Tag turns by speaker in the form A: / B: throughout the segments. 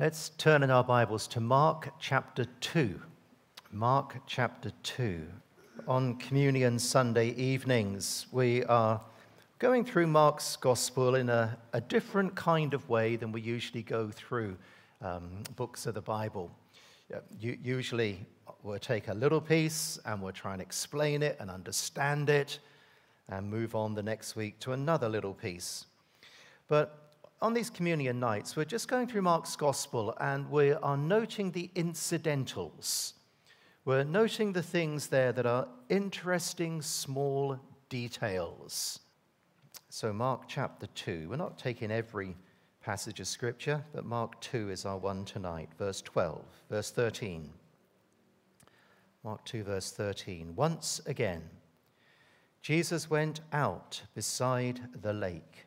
A: Let's turn in our Bibles to Mark chapter 2. Mark chapter 2. On Communion Sunday evenings, we are going through Mark's Gospel in a, a different kind of way than we usually go through um, books of the Bible. usually, we'll take a little piece and we'll try and explain it and understand it and move on the next week to another little piece. But on these communion nights, we're just going through Mark's gospel and we are noting the incidentals. We're noting the things there that are interesting small details. So, Mark chapter 2, we're not taking every passage of scripture, but Mark 2 is our one tonight, verse 12, verse 13. Mark 2, verse 13. Once again, Jesus went out beside the lake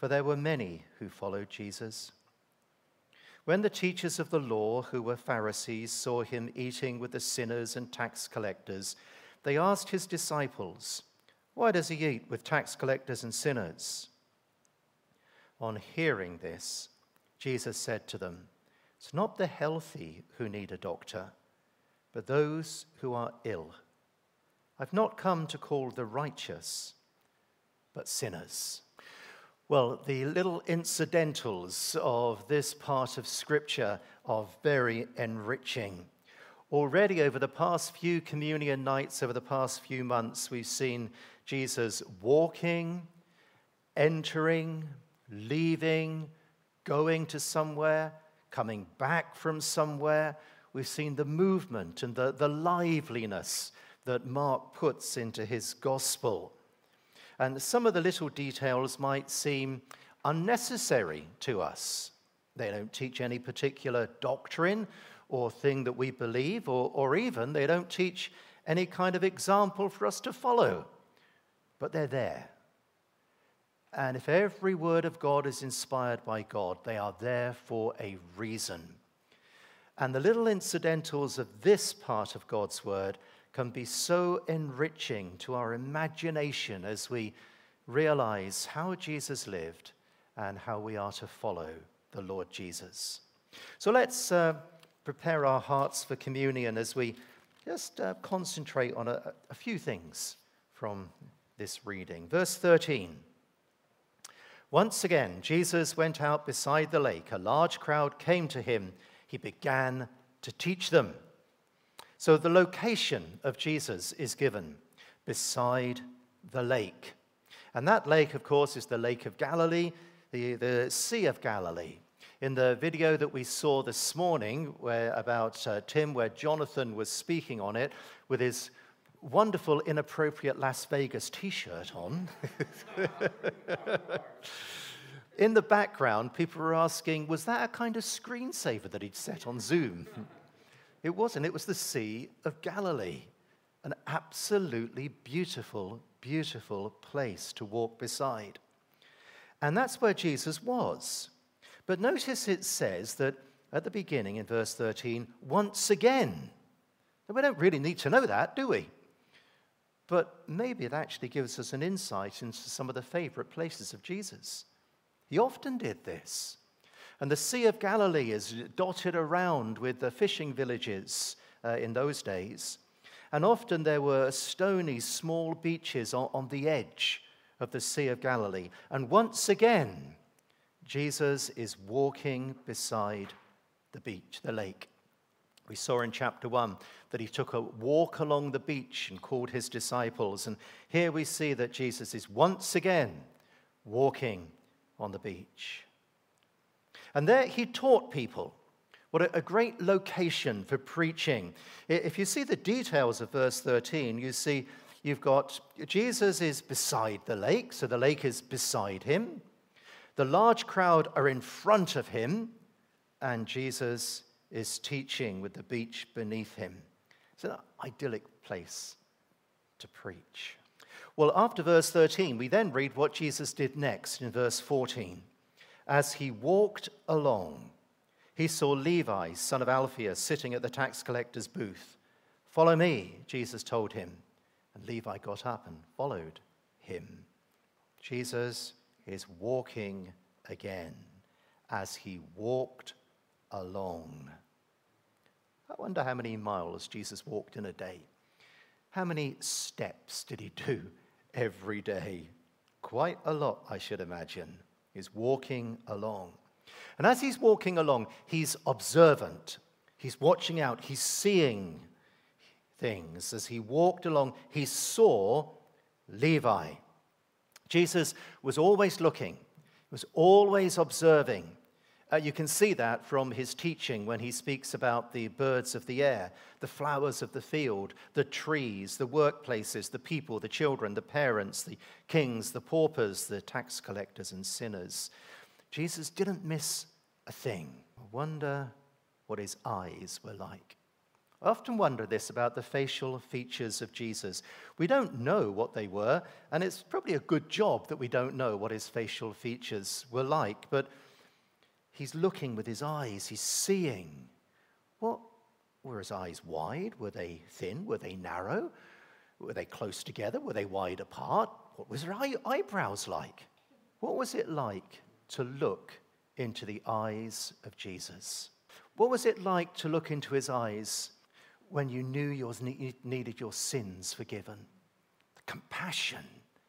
A: for there were many who followed Jesus. When the teachers of the law, who were Pharisees, saw him eating with the sinners and tax collectors, they asked his disciples, Why does he eat with tax collectors and sinners? On hearing this, Jesus said to them, It's not the healthy who need a doctor, but those who are ill. I've not come to call the righteous, but sinners. Well, the little incidentals of this part of Scripture are very enriching. Already, over the past few communion nights, over the past few months, we've seen Jesus walking, entering, leaving, going to somewhere, coming back from somewhere. We've seen the movement and the, the liveliness that Mark puts into his gospel. And some of the little details might seem unnecessary to us. They don't teach any particular doctrine or thing that we believe, or, or even they don't teach any kind of example for us to follow. But they're there. And if every word of God is inspired by God, they are there for a reason. And the little incidentals of this part of God's word can be so enriching to our imagination as we realize how Jesus lived and how we are to follow the Lord Jesus. So let's uh, prepare our hearts for communion as we just uh, concentrate on a, a few things from this reading. Verse 13. Once again, Jesus went out beside the lake. A large crowd came to him. He began to teach them. So the location of Jesus is given beside the lake. And that lake, of course, is the Lake of Galilee, the, the Sea of Galilee. In the video that we saw this morning where, about uh, Tim, where Jonathan was speaking on it with his wonderful, inappropriate Las Vegas t shirt on. In the background, people were asking, was that a kind of screensaver that he'd set on Zoom? It wasn't. It was the Sea of Galilee, an absolutely beautiful, beautiful place to walk beside. And that's where Jesus was. But notice it says that at the beginning in verse 13, once again. Now, we don't really need to know that, do we? But maybe it actually gives us an insight into some of the favorite places of Jesus. He often did this. And the Sea of Galilee is dotted around with the fishing villages uh, in those days. And often there were stony, small beaches on, on the edge of the Sea of Galilee. And once again, Jesus is walking beside the beach, the lake. We saw in chapter 1 that he took a walk along the beach and called his disciples. And here we see that Jesus is once again walking on the beach. And there he taught people. What a great location for preaching. If you see the details of verse 13, you see you've got Jesus is beside the lake, so the lake is beside him. The large crowd are in front of him. and Jesus is teaching with the beach beneath him. It's an idyllic place to preach. Well, after verse 13, we then read what Jesus did next in verse 14. As he walked along, he saw Levi, son of Alphaeus, sitting at the tax collector's booth. Follow me, Jesus told him. And Levi got up and followed him. Jesus is walking again as he walked along. I wonder how many miles Jesus walked in a day. How many steps did he do every day? Quite a lot, I should imagine. He's walking along. And as he's walking along, he's observant. He's watching out. He's seeing things. As he walked along, he saw Levi. Jesus was always looking, he was always observing. Uh, you can see that from his teaching when he speaks about the birds of the air, the flowers of the field, the trees, the workplaces, the people, the children, the parents, the kings, the paupers, the tax collectors, and sinners. Jesus didn't miss a thing. I wonder what his eyes were like. I often wonder this about the facial features of Jesus. We don't know what they were, and it's probably a good job that we don't know what his facial features were like, but he's looking with his eyes, he's seeing. What were his eyes wide? Were they thin? Were they narrow? Were they close together? Were they wide apart? What was their eye- eyebrows like? What was it like to look into the eyes of Jesus? What was it like to look into his eyes when you knew you needed your sins forgiven, the compassion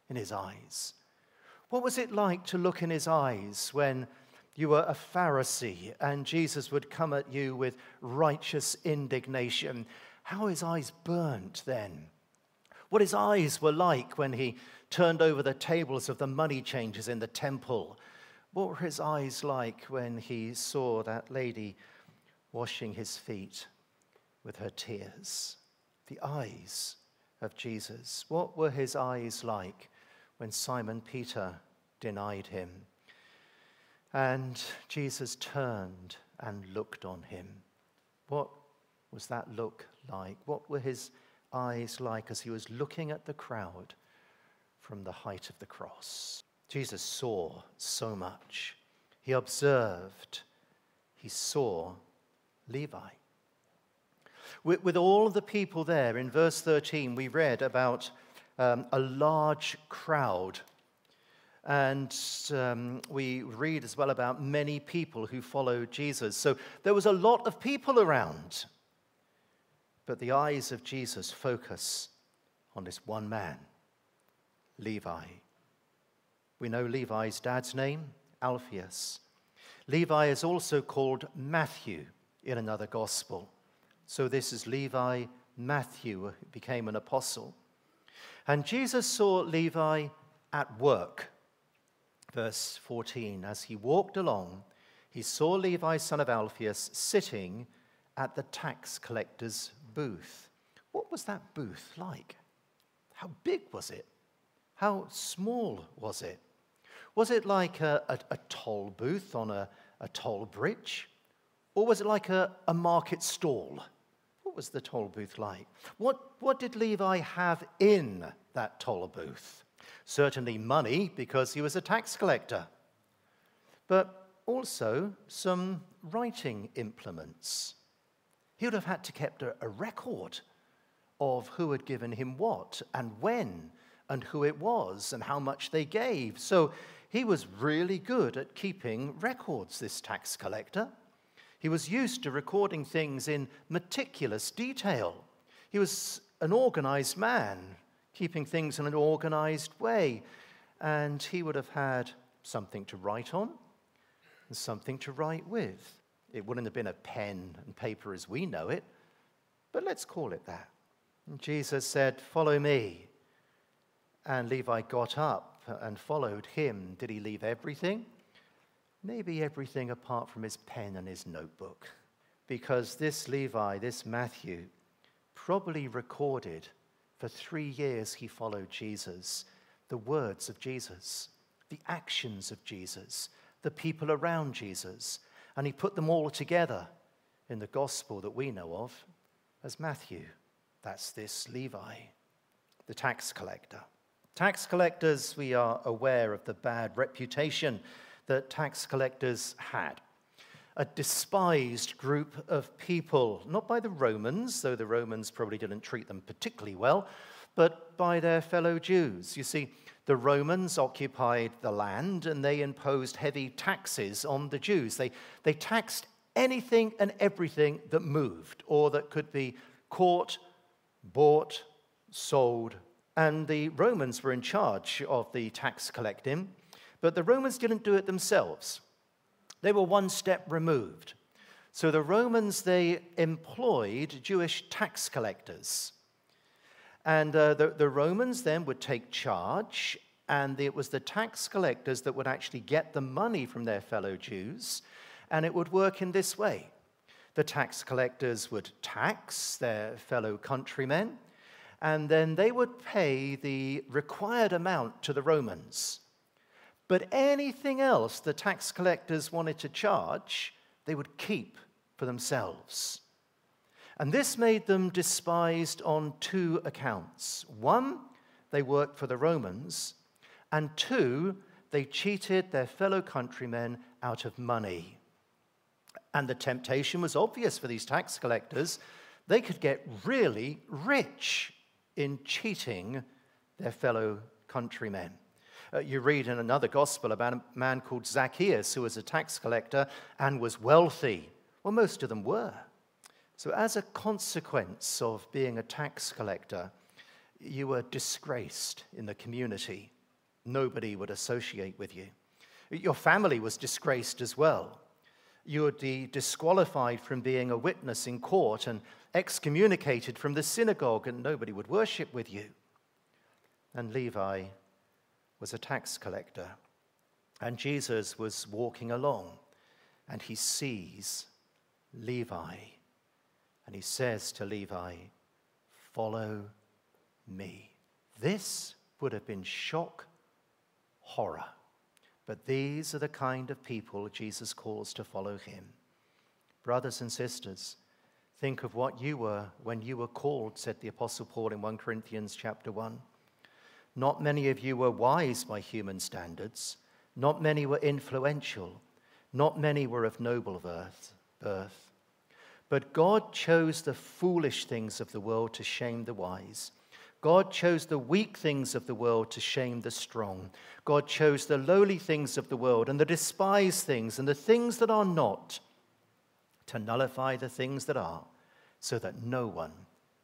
A: in his eyes. What was it like to look in his eyes when you were a Pharisee and Jesus would come at you with righteous indignation? How his eyes burnt then. What his eyes were like when he turned over the tables of the money changers in the temple. What were his eyes like when he saw that lady washing his feet with her tears. The eyes of Jesus. What were his eyes like when Simon Peter denied him? And Jesus turned and looked on him. What was that look like? What were his eyes like as he was looking at the crowd from the height of the cross? Jesus saw so much. He observed, he saw Levi. With, with all the people there, in verse 13, we read about um, a large crowd. And um, we read as well about many people who followed Jesus. So there was a lot of people around. But the eyes of Jesus focus on this one man, Levi. We know Levi's dad's name, Alphaeus. Levi is also called Matthew in another gospel. So this is Levi Matthew, who became an apostle. And Jesus saw Levi at work. Verse 14 As he walked along, he saw Levi, son of Alphaeus, sitting at the tax collector's booth. What was that booth like? How big was it? How small was it? Was it like a, a, a toll booth on a, a toll bridge? Or was it like a, market stall? What was the toll booth like? What, what did Levi have in that toll booth? Certainly money, because he was a tax collector, but also some writing implements. He would have had to keep a, a record of who had given him what and when and who it was and how much they gave. So he was really good at keeping records, this tax collector. He was used to recording things in meticulous detail. He was an organized man, keeping things in an organized way. And he would have had something to write on and something to write with. It wouldn't have been a pen and paper as we know it, but let's call it that. And Jesus said, Follow me. And Levi got up and followed him. Did he leave everything? maybe everything apart from his pen and his notebook. Because this Levi, this Matthew, probably recorded for three years he followed Jesus the words of Jesus, the actions of Jesus, the people around Jesus. and he put them all together in the gospel that we know of as Matthew. That's this Levi, the tax collector. Tax collectors, we are aware of the bad reputation that tax collectors had. A despised group of people, not by the Romans, though the Romans probably didn't treat them particularly well, but by their fellow Jews. You see, the Romans occupied the land and they imposed heavy taxes on the Jews. They, they taxed anything and everything that moved or that could be caught, bought, sold. And the Romans were in charge of the tax collecting, but the Romans didn't do it themselves. They were one step removed. So the Romans, they employed Jewish tax collectors. And uh, the, the Romans then would take charge, and it was the tax collectors that would actually get the money from their fellow Jews, and it would work in this way. The tax collectors would tax their fellow countrymen, and then they would pay the required amount to the Romans. But anything else the tax collectors wanted to charge, they would keep for themselves. And this made them despised on two accounts. One, they worked for the Romans, and two, they cheated their fellow countrymen out of money. And the temptation was obvious for these tax collectors. They could get really rich in cheating their fellow countrymen. Uh, you read in another gospel about a man called Zacchaeus who was a tax collector and was wealthy. Well, most of them were. So, as a consequence of being a tax collector, you were disgraced in the community. Nobody would associate with you. Your family was disgraced as well. You would be disqualified from being a witness in court and excommunicated from the synagogue, and nobody would worship with you. And Levi was a tax collector. And Jesus was walking along, and he sees Levi and he says to Levi, Follow me. This would have been shock, horror. But these are the kind of people Jesus calls to follow him. Brothers and sisters, think of what you were when you were called, said the Apostle Paul in 1 Corinthians chapter 1. Not many of you were wise by human standards. Not many were influential. Not many were of noble birth. But God chose the foolish things of the world to shame the wise. God chose the weak things of the world to shame the strong. God chose the lowly things of the world and the despised things and the things that are not to nullify the things that are, so that no one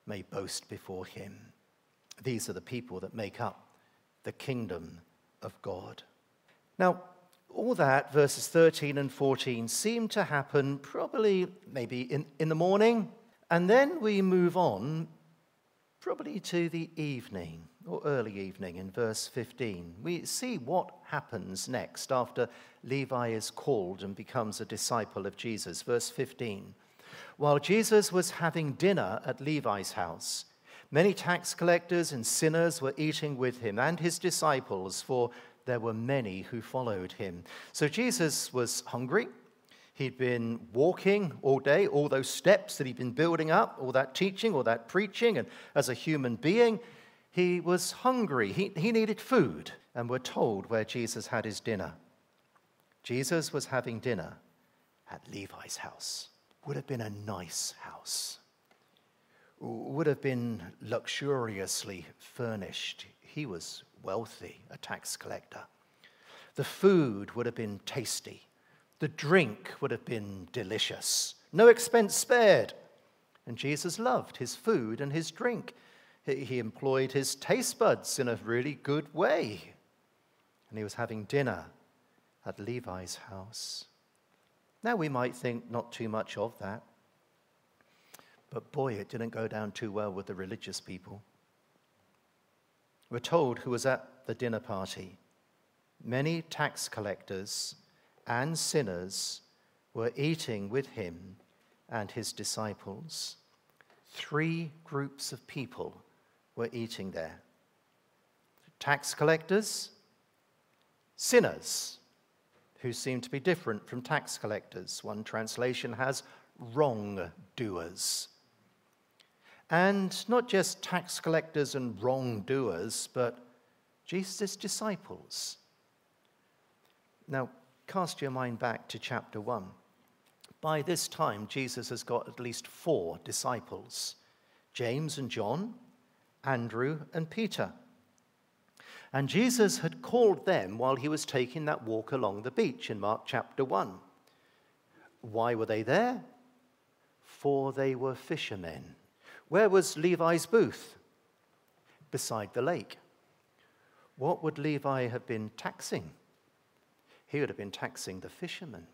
A: may boast before him. These are the people that make up the kingdom of God. Now, all that, verses 13 and 14, seem to happen probably maybe in, in the morning. And then we move on probably to the evening or early evening in verse 15. We see what happens next after Levi is called and becomes a disciple of Jesus. Verse 15. While Jesus was having dinner at Levi's house, many tax collectors and sinners were eating with him and his disciples, for there were many who followed him. So Jesus was hungry. He'd been walking all day, all those steps that he'd been building up, all that teaching, all that preaching, and as a human being, he was hungry. He, he needed food, and we're told where Jesus had his dinner. Jesus was having dinner at Levi's house. Would have been a nice house, would have been luxuriously furnished. He was wealthy, a tax collector. The food would have been tasty. The drink would have been delicious. No expense spared. And Jesus loved his food and his drink. He employed his taste buds in a really good way. And he was having dinner at Levi's house. Now we might think not too much of that. But boy, it didn't go down too well with the religious people. We're told who was at the dinner party. Many tax collectors and sinners were eating with him and his disciples. Three groups of people were eating there tax collectors, sinners, who seem to be different from tax collectors. One translation has wrongdoers. And not just tax collectors and wrongdoers, but Jesus' disciples. Now, cast your mind back to chapter 1. By this time, Jesus has got at least four disciples James and John, Andrew and Peter. And Jesus had called them while he was taking that walk along the beach in Mark chapter 1. Why were they there? For they were fishermen. Where was Levi's booth? Beside the lake. What would Levi have been taxing? He would have been taxing the fishermen.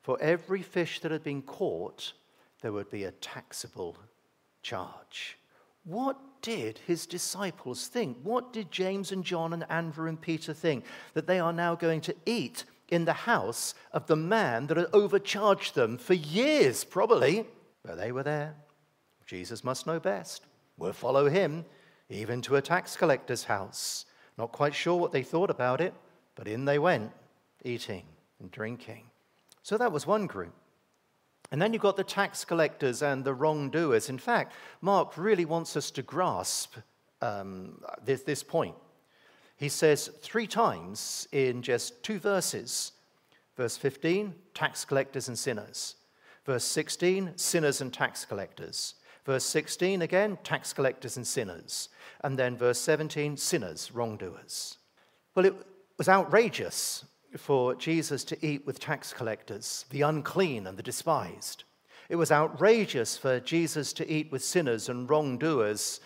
A: For every fish that had been caught, there would be a taxable charge. What did his disciples think? What did James and John and Andrew and Peter think? That they are now going to eat in the house of the man that had overcharged them for years, probably. But they were there. Jesus must know best. We'll follow him, even to a tax collector's house. Not quite sure what they thought about it, but in they went, eating and drinking. So that was one group. And then you've got the tax collectors and the wrongdoers. In fact, Mark really wants us to grasp um, this, this point. He says three times in just two verses verse 15, tax collectors and sinners. Verse 16, sinners and tax collectors. Verse 16 again, tax collectors and sinners. And then verse 17, sinners, wrongdoers. Well, it was outrageous for Jesus to eat with tax collectors, the unclean and the despised. It was outrageous for Jesus to eat with sinners and wrongdoers,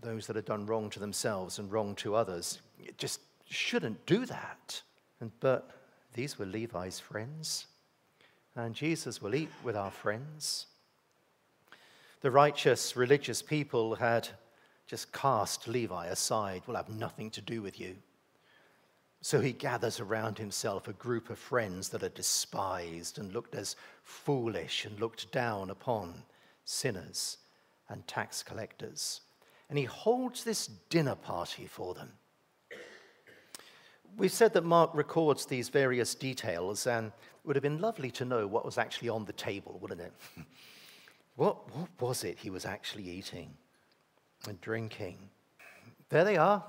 A: those that had done wrong to themselves and wrong to others. It just shouldn't do that. And, but these were Levi's friends, and Jesus will eat with our friends. The righteous religious people had just cast Levi aside. We'll have nothing to do with you. So he gathers around himself a group of friends that are despised and looked as foolish and looked down upon sinners and tax collectors. And he holds this dinner party for them. We've said that Mark records these various details, and it would have been lovely to know what was actually on the table, wouldn't it? what, what was it he was actually eating and drinking? There they are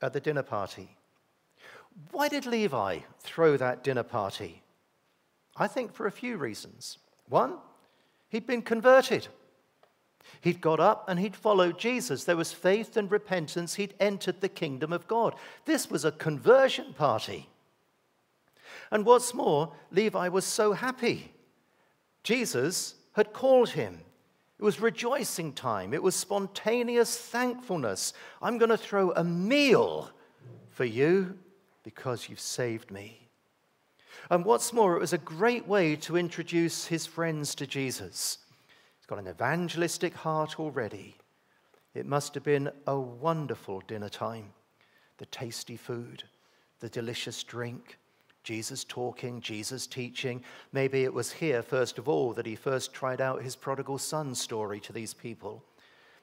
A: at the dinner party. Why did Levi throw that dinner party? I think for a few reasons. One, he'd been converted. He'd got up and he'd followed Jesus. There was faith and repentance. He'd entered the kingdom of God. This was a conversion party. And what's more, Levi was so happy. Jesus had called him. It was rejoicing time. It was spontaneous thankfulness. I'm going to throw a meal for you because you've saved me. And what's more, it was a great way to introduce his friends to Jesus. He's got an evangelistic heart already. It must have been a wonderful dinner time. The tasty food, the delicious drink, Jesus talking, Jesus teaching. Maybe it was here, first of all, that he first tried out his prodigal son story to these people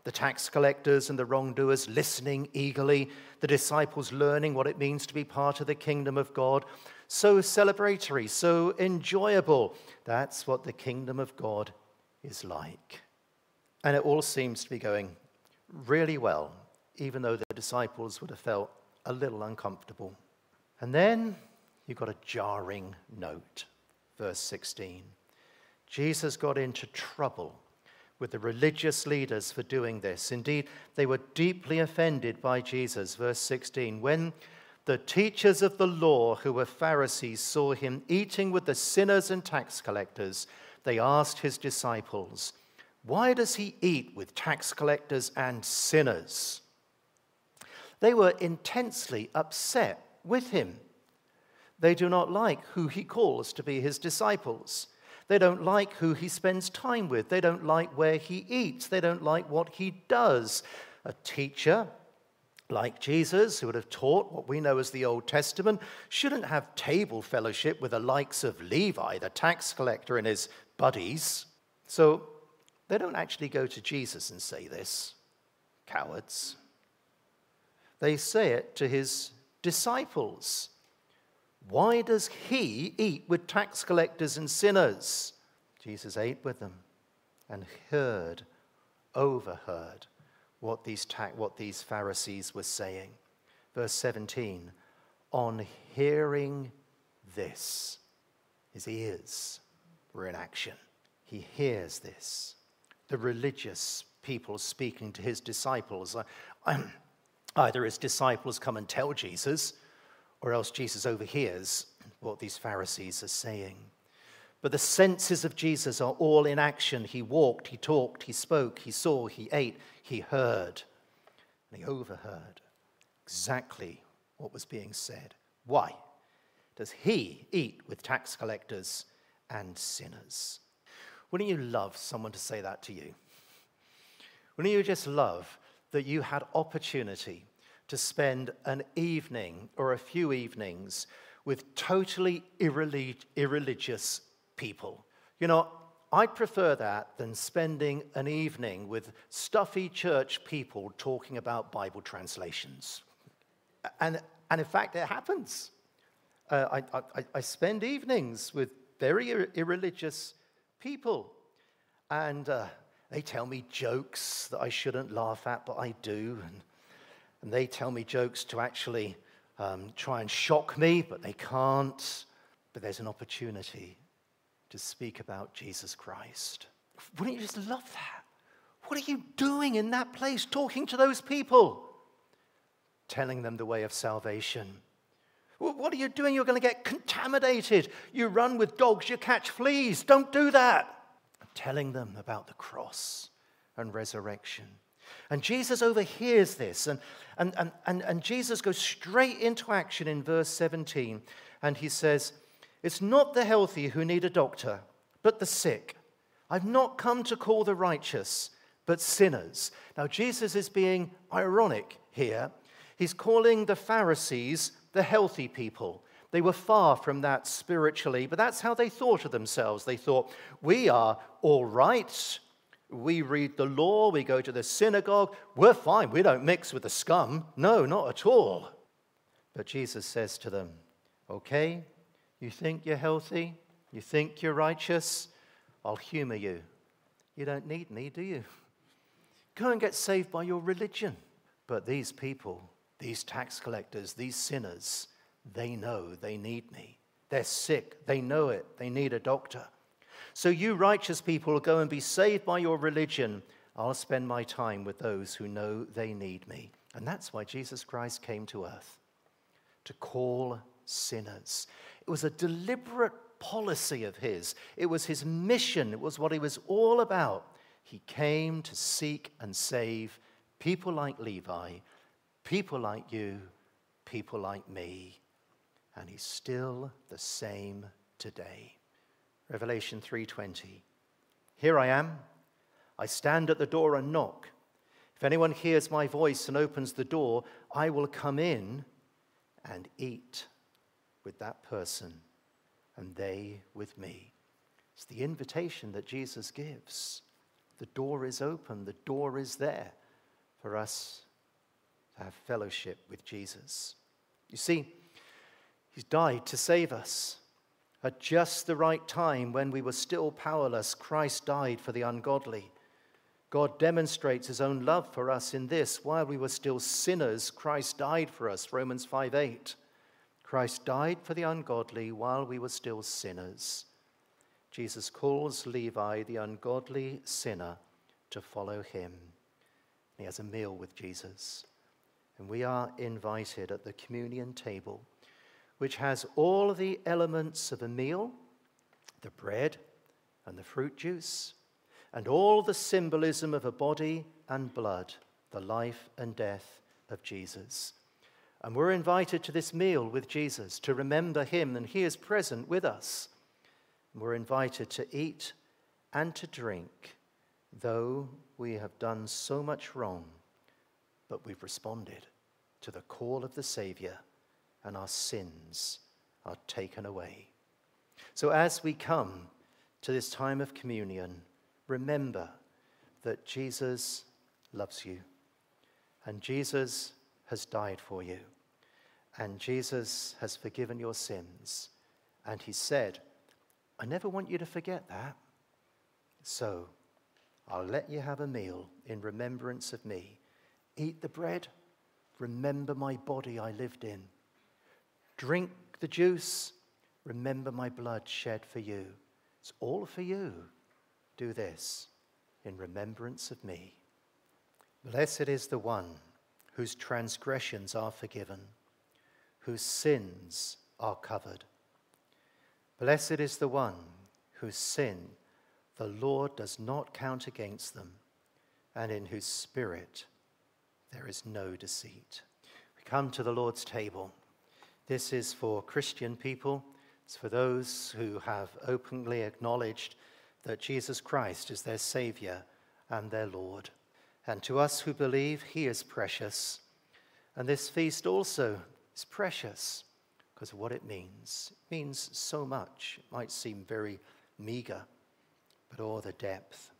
A: the tax collectors and the wrongdoers listening eagerly, the disciples learning what it means to be part of the kingdom of God. So celebratory, so enjoyable. That's what the kingdom of God is like. And it all seems to be going really well, even though the disciples would have felt a little uncomfortable. And then you got a jarring note, verse 16. Jesus got into trouble with the religious leaders for doing this. Indeed, they were deeply offended by Jesus. Verse 16 When the teachers of the law, who were Pharisees, saw him eating with the sinners and tax collectors, they asked his disciples, Why does he eat with tax collectors and sinners? They were intensely upset with him. They do not like who he calls to be his disciples. They don't like who he spends time with. They don't like where he eats. They don't like what he does. A teacher like Jesus, who would have taught what we know as the Old Testament, shouldn't have table fellowship with the likes of Levi, the tax collector, and his buddies. So they don't actually go to Jesus and say this. Cowards. They say it to his disciples. Why does he eat with tax collectors and sinners? Jesus ate with them and heard, overheard what these, ta- what these Pharisees were saying. Verse 17 On hearing this, his ears were in action. He hears this. The religious people speaking to his disciples. Either his disciples come and tell Jesus, or else Jesus overhears what these Pharisees are saying. But the senses of Jesus are all in action. He walked, he talked, he spoke, he saw, he ate, he heard, and he overheard exactly what was being said. Why does he eat with tax collectors and sinners? Wouldn't you love someone to say that to you? Wouldn't you just love that you had opportunity to spend an evening or a few evenings with totally irrelig- irreligious people? You know, I'd prefer that than spending an evening with stuffy church people talking about Bible translations. And, and in fact, it happens. Uh, I, I, I, spend evenings with very ir- irreligious people, and uh, they tell me jokes that I shouldn't laugh at, but I do. And, and they tell me jokes to actually um, try and shock me, but they can't. But there's an opportunity to speak about Jesus Christ. Wouldn't you just love that? What are you doing in that place talking to those people? Telling them the way of salvation. What are you doing? You're going to get contaminated. You run with dogs, you catch fleas. Don't do that. telling them about the cross and resurrection. And Jesus overhears this, and, and, and, and, and Jesus goes straight into action in verse 17, and he says, it's not the healthy who need a doctor, but the sick. I've not come to call the righteous, but sinners. Now, Jesus is being ironic here. He's calling the Pharisees the healthy people. They were far from that spiritually, but that's how they thought of themselves. They thought, we are all right. We read the law, we go to the synagogue, we're fine. We don't mix with the scum. No, not at all. But Jesus says to them, okay, you think you're healthy? You think you're righteous? I'll humor you. You don't need me, do you? Go and get saved by your religion. But these people, these tax collectors, these sinners, they know they need me. They're sick. They know it. They need a doctor. So, you righteous people, go and be saved by your religion. I'll spend my time with those who know they need me. And that's why Jesus Christ came to earth to call sinners. It was a deliberate policy of his, it was his mission, it was what he was all about. He came to seek and save people like Levi, people like you, people like me. And he's still the same today. Revelation 3:20. Here I am. I stand at the door and knock. If anyone hears my voice and opens the door, I will come in and eat with that person and they with me. It's the invitation that Jesus gives. The door is open, the door is there for us to have fellowship with Jesus. You see, He's died to save us. At just the right time, when we were still powerless, Christ died for the ungodly. God demonstrates his own love for us in this while we were still sinners, Christ died for us, Romans 5 8. Christ died for the ungodly while we were still sinners. Jesus calls Levi, the ungodly sinner, to follow him. He has a meal with Jesus. And we are invited at the communion table, which has all the elements of a meal the bread and the fruit juice, and all the symbolism of a body and blood, the life and death of Jesus. And we're invited to this meal with Jesus to remember him, and he is present with us. And we're invited to eat and to drink, though we have done so much wrong, but we've responded to the call of the Savior, and our sins are taken away. So as we come to this time of communion, remember that Jesus loves you, and Jesus has died for you. and Jesus has forgiven your sins. And he said, I never want you to forget that. So I'll let you have a meal in remembrance of me. Eat the bread, remember my body I lived in. Drink the juice, remember my blood shed for you. It's all for you. Do this in remembrance of me. Blessed is the one whose transgressions are forgiven, whose sins are covered. Blessed is the one whose sin the Lord does not count against them, and in whose spirit there is no deceit. We come to the Lord's table. This is for Christian people, it's for those who have openly acknowledged that Jesus Christ is their Savior and their Lord. And to us who believe, He is precious. And this feast also is precious because of what it means. It means so much. It might seem very meager, but all the depth.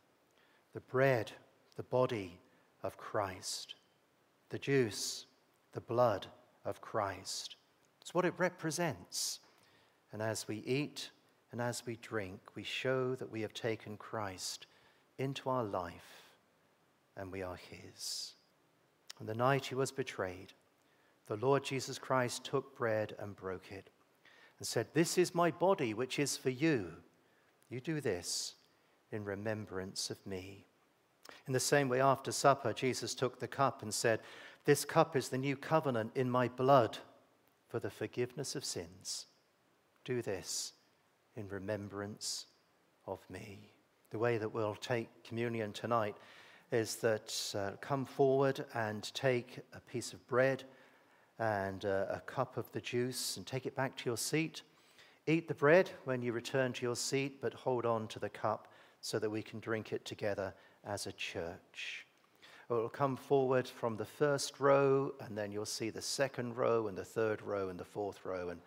A: The bread, the body of Christ, the juice, the blood of Christ. It's what it represents. And as we eat and as we drink, we show that we have taken Christ into our life and we are His. On the night he was betrayed, the Lord Jesus Christ took bread and broke it and said, This is my body, which is for you. You do this in remembrance of me. In the same way, after supper, Jesus took the cup and said, This cup is the new covenant in my blood for the forgiveness of sins. Do this in remembrance of me. The way that we'll take communion tonight is that uh, come forward and take a piece of bread and uh, a cup of the juice and take it back to your seat. Eat the bread when you return to your seat, but hold on to the cup so that we can drink it together as a church. It will come forward from the first row, and then you'll see the second row, and the third row, and the fourth row, and,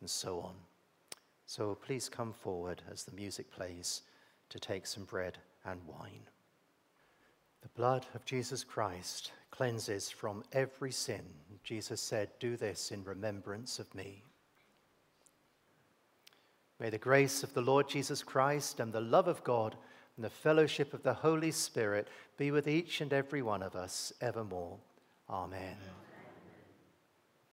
A: and so on. So please come forward as the music plays to take some bread and wine. The blood of Jesus Christ cleanses from every sin. Jesus said, Do this in remembrance of me. May the grace of the Lord Jesus Christ and the love of God and the fellowship of the Holy Spirit be with each and every one of us evermore. Amen. Amen.